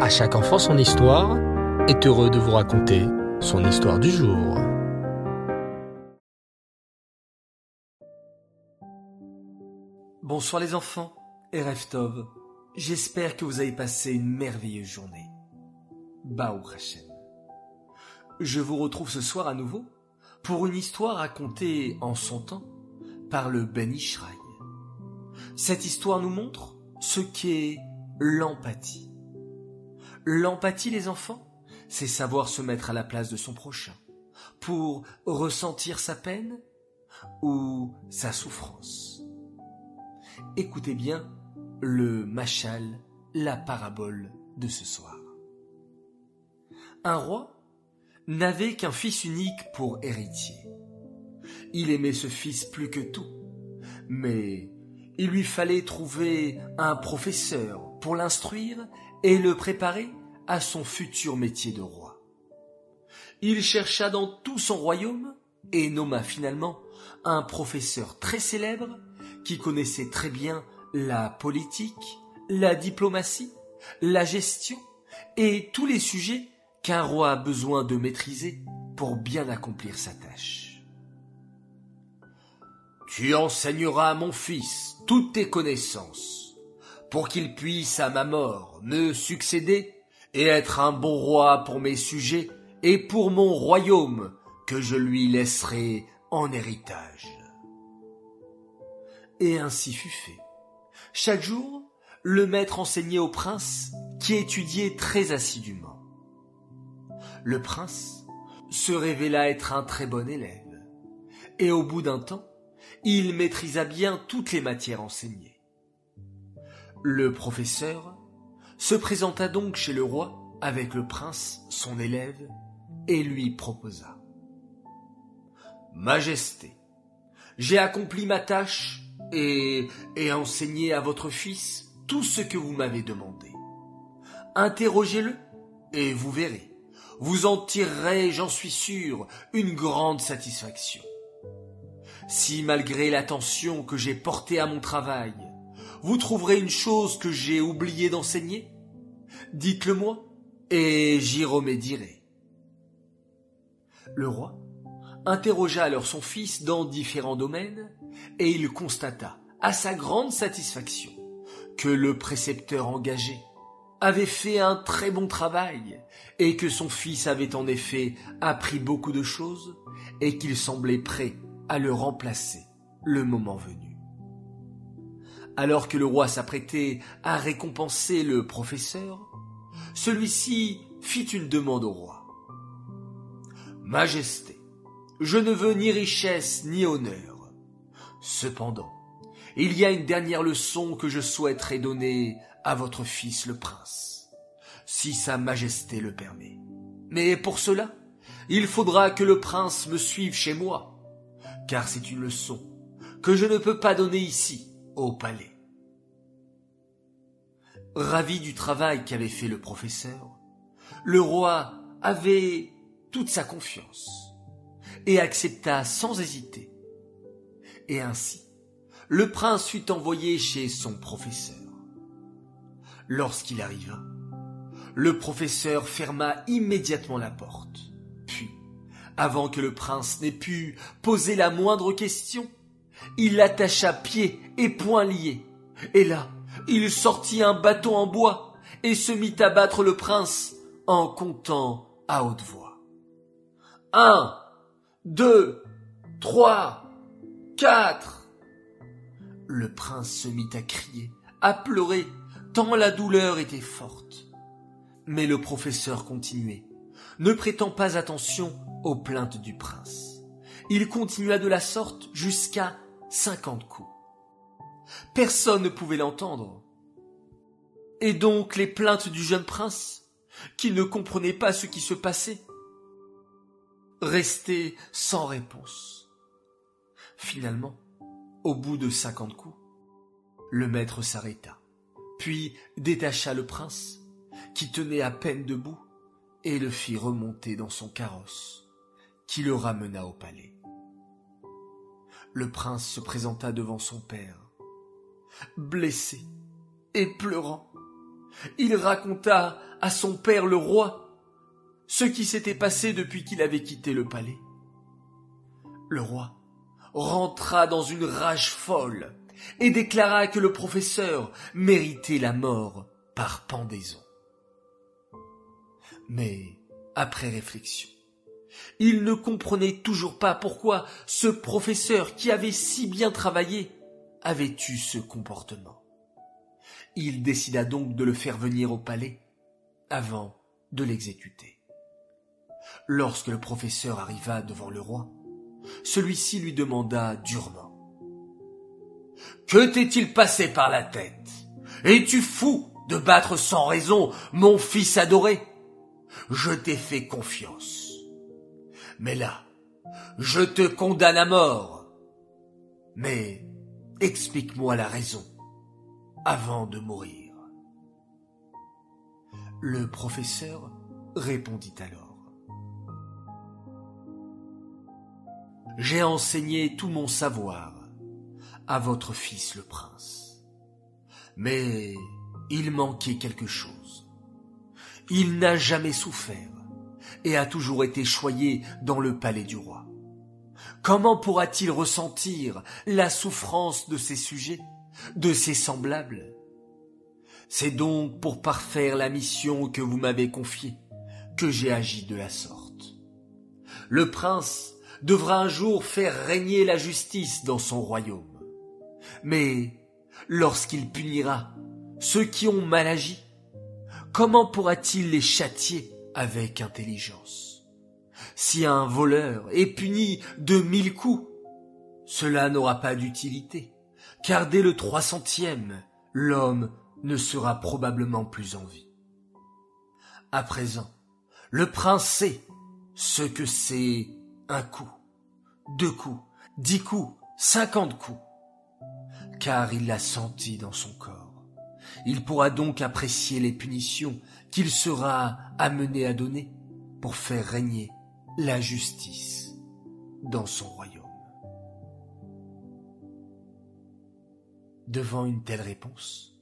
À chaque enfant son histoire est heureux de vous raconter son histoire du jour. Bonsoir les enfants et Reftov. J'espère que vous avez passé une merveilleuse journée. Baou Hashem. Je vous retrouve ce soir à nouveau pour une histoire racontée en son temps par le Ben Ishraï. Cette histoire nous montre ce qu'est l'empathie. L'empathie, les enfants, c'est savoir se mettre à la place de son prochain pour ressentir sa peine ou sa souffrance. Écoutez bien le machal, la parabole de ce soir. Un roi n'avait qu'un fils unique pour héritier. Il aimait ce fils plus que tout, mais il lui fallait trouver un professeur pour l'instruire et le préparer à son futur métier de roi. Il chercha dans tout son royaume et nomma finalement un professeur très célèbre qui connaissait très bien la politique, la diplomatie, la gestion et tous les sujets qu'un roi a besoin de maîtriser pour bien accomplir sa tâche. Tu enseigneras à mon fils toutes tes connaissances pour qu'il puisse à ma mort me succéder et être un bon roi pour mes sujets et pour mon royaume que je lui laisserai en héritage. Et ainsi fut fait. Chaque jour, le maître enseignait au prince qui étudiait très assidûment. Le prince se révéla être un très bon élève, et au bout d'un temps, il maîtrisa bien toutes les matières enseignées. Le professeur se présenta donc chez le roi avec le prince, son élève, et lui proposa. Majesté, j'ai accompli ma tâche et, et enseigné à votre fils tout ce que vous m'avez demandé. Interrogez-le et vous verrez. Vous en tirerez, j'en suis sûr, une grande satisfaction. Si malgré l'attention que j'ai portée à mon travail, vous trouverez une chose que j'ai oublié d'enseigner Dites-le moi, et j'y remédierai. Le roi interrogea alors son fils dans différents domaines, et il constata, à sa grande satisfaction, que le précepteur engagé avait fait un très bon travail, et que son fils avait en effet appris beaucoup de choses, et qu'il semblait prêt à le remplacer le moment venu. Alors que le roi s'apprêtait à récompenser le professeur, celui-ci fit une demande au roi. Majesté, je ne veux ni richesse ni honneur. Cependant, il y a une dernière leçon que je souhaiterais donner à votre fils le prince, si sa majesté le permet. Mais pour cela, il faudra que le prince me suive chez moi, car c'est une leçon que je ne peux pas donner ici, au palais. Ravi du travail qu'avait fait le professeur, le roi avait toute sa confiance et accepta sans hésiter. Et ainsi, le prince fut envoyé chez son professeur. Lorsqu'il arriva, le professeur ferma immédiatement la porte. Puis, avant que le prince n'ait pu poser la moindre question, il l'attacha pieds et poings liés. Et là, il sortit un bâton en bois et se mit à battre le prince en comptant à haute voix. Un, deux, trois, quatre. Le prince se mit à crier, à pleurer, tant la douleur était forte. Mais le professeur continuait, ne prêtant pas attention aux plaintes du prince. Il continua de la sorte jusqu'à cinquante coups. Personne ne pouvait l'entendre. Et donc les plaintes du jeune prince, qui ne comprenait pas ce qui se passait, restaient sans réponse. Finalement, au bout de cinquante coups, le maître s'arrêta, puis détacha le prince, qui tenait à peine debout, et le fit remonter dans son carrosse, qui le ramena au palais. Le prince se présenta devant son père, blessé et pleurant. Il raconta à son père le roi ce qui s'était passé depuis qu'il avait quitté le palais. Le roi rentra dans une rage folle et déclara que le professeur méritait la mort par pendaison. Mais, après réflexion, il ne comprenait toujours pas pourquoi ce professeur qui avait si bien travaillé avait eu ce comportement. Il décida donc de le faire venir au palais avant de l'exécuter. Lorsque le professeur arriva devant le roi, celui-ci lui demanda durement Que t'est-il passé par la tête? Es-tu fou de battre sans raison mon fils adoré? Je t'ai fait confiance. Mais là, je te condamne à mort. Mais explique-moi la raison avant de mourir. Le professeur répondit alors. J'ai enseigné tout mon savoir à votre fils le prince. Mais il manquait quelque chose. Il n'a jamais souffert et a toujours été choyé dans le palais du roi. Comment pourra-t-il ressentir la souffrance de ses sujets, de ses semblables? C'est donc pour parfaire la mission que vous m'avez confiée que j'ai agi de la sorte. Le prince devra un jour faire régner la justice dans son royaume. Mais lorsqu'il punira ceux qui ont mal agi, comment pourra-t-il les châtier? Avec intelligence. Si un voleur est puni de mille coups, cela n'aura pas d'utilité, car dès le trois centième, l'homme ne sera probablement plus en vie. À présent, le prince sait ce que c'est un coup, deux coups, dix coups, cinquante coups, car il l'a senti dans son corps. Il pourra donc apprécier les punitions qu'il sera amené à donner pour faire régner la justice dans son royaume. Devant une telle réponse,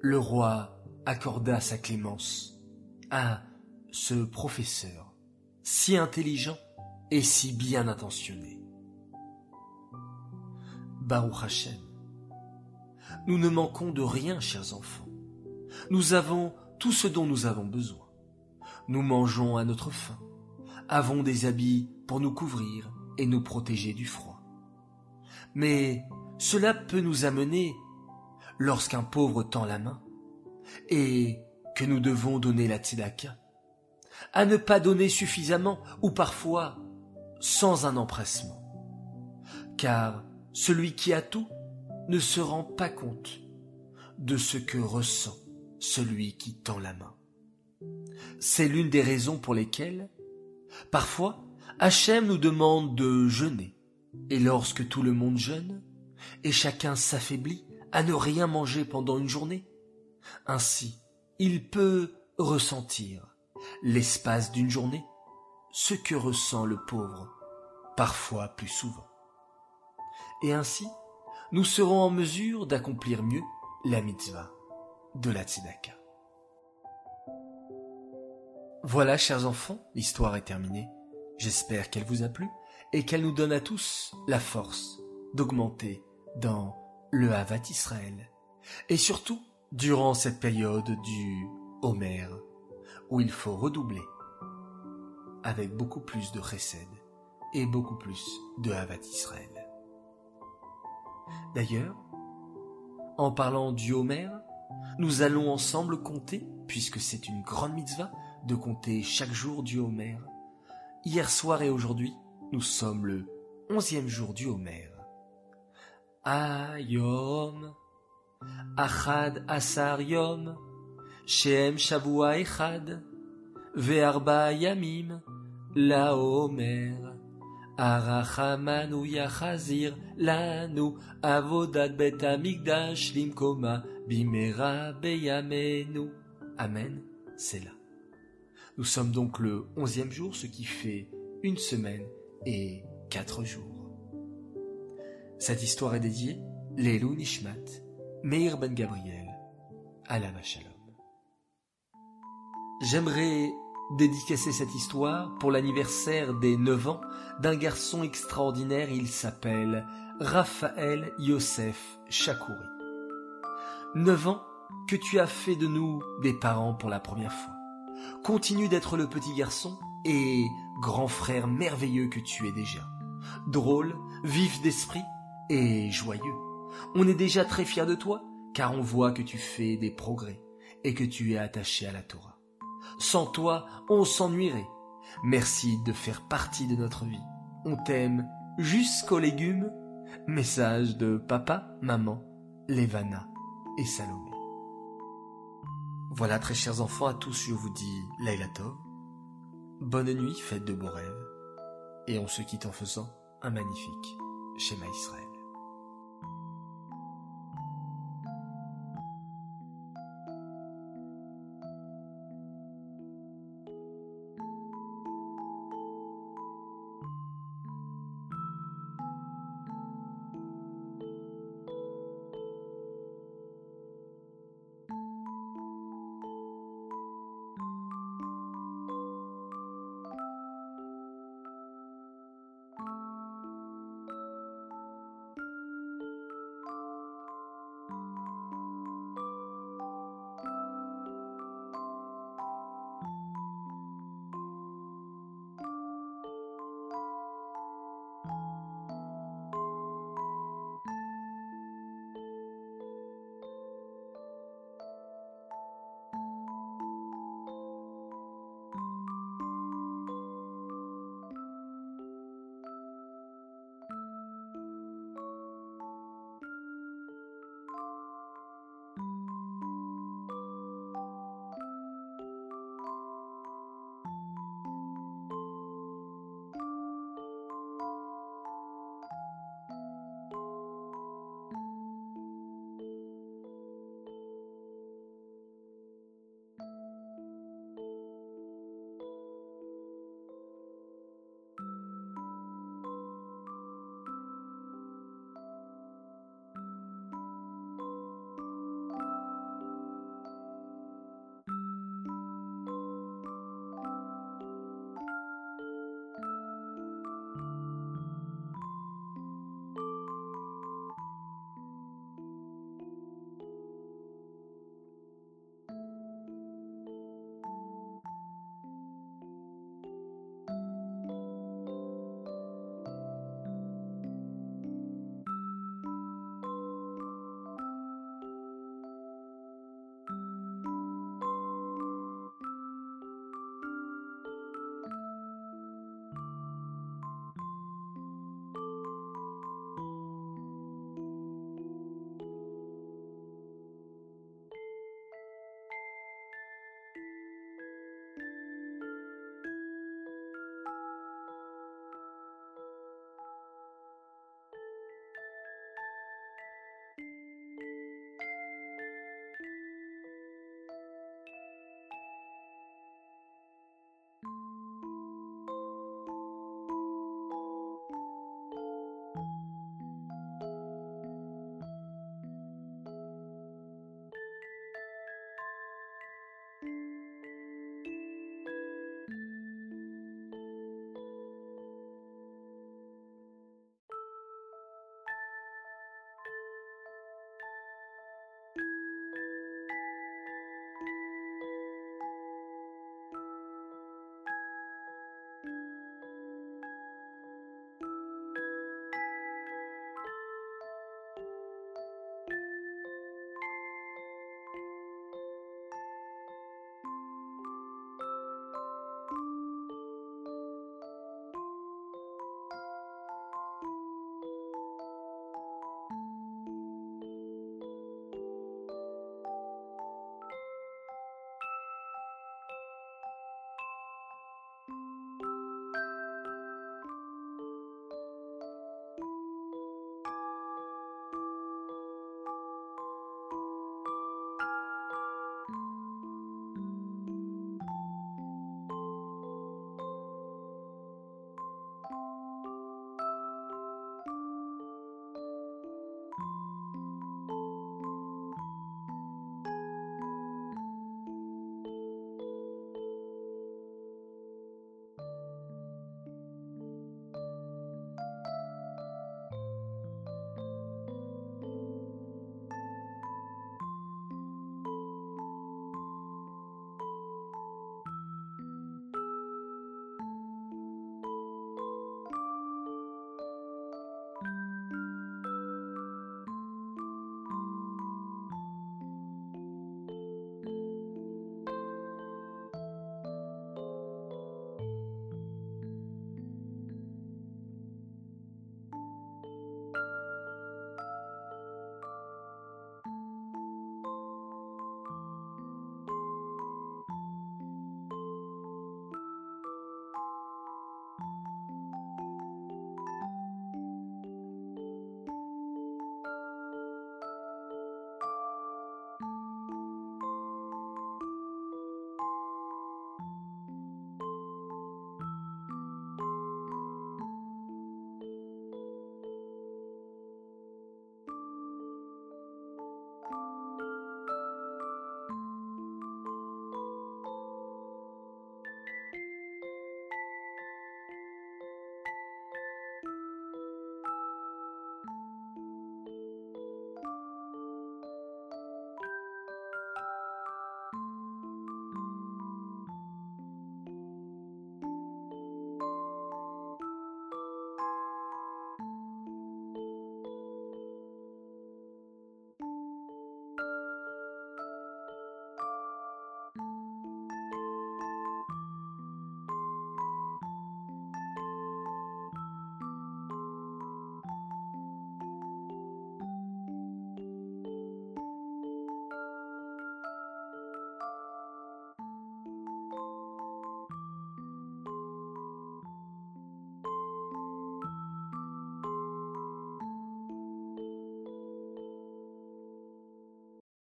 le roi accorda sa clémence à ce professeur si intelligent et si bien intentionné. Baruch Hashem, nous ne manquons de rien, chers enfants. Nous avons tout ce dont nous avons besoin. Nous mangeons à notre faim, avons des habits pour nous couvrir et nous protéger du froid. Mais cela peut nous amener, lorsqu'un pauvre tend la main, et que nous devons donner la tzedaka, à ne pas donner suffisamment ou parfois sans un empressement. Car celui qui a tout ne se rend pas compte de ce que ressent celui qui tend la main. C'est l'une des raisons pour lesquelles, parfois, Hachem nous demande de jeûner. Et lorsque tout le monde jeûne, et chacun s'affaiblit à ne rien manger pendant une journée, ainsi, il peut ressentir, l'espace d'une journée, ce que ressent le pauvre, parfois plus souvent. Et ainsi, nous serons en mesure d'accomplir mieux la mitzvah de la tzedaka. Voilà, chers enfants, l'histoire est terminée. J'espère qu'elle vous a plu et qu'elle nous donne à tous la force d'augmenter dans le Havat Israël. Et surtout, durant cette période du Homer, où il faut redoubler avec beaucoup plus de chesed et beaucoup plus de Havat Israël. D'ailleurs, en parlant du Homer, nous allons ensemble compter, puisque c'est une grande mitzvah, de compter chaque jour du Homer. Hier soir et aujourd'hui, nous sommes le onzième jour du Homer. Ayom, Achad Asar Yom, Shem Shavua Echad, Ve'arba Yamim, La Homer. Arachamanu Yachazir Lanu Avodat Bet Amigdash Limkoma Bimera Beyamenu. Amen, c'est là. Nous sommes donc le onzième jour, ce qui fait une semaine et quatre jours. Cette histoire est dédiée Lelou Nishmat, Meir Ben Gabriel, Alava Shalom. J'aimerais dédicacer cette histoire pour l'anniversaire des 9 ans d'un garçon extraordinaire, il s'appelle Raphaël Yosef Chakouri. 9 ans que tu as fait de nous des parents pour la première fois. Continue d'être le petit garçon et grand frère merveilleux que tu es déjà. Drôle, vif d'esprit et joyeux. On est déjà très fiers de toi car on voit que tu fais des progrès et que tu es attaché à la Torah. Sans toi, on s'ennuierait. Merci de faire partie de notre vie. On t'aime jusqu'aux légumes. Message de papa, maman, Levana et Salomé. Voilà, très chers enfants, à tous, je vous dis Laila Tov. Bonne nuit, faites de beaux rêves. Et on se quitte en faisant un magnifique schéma Israël.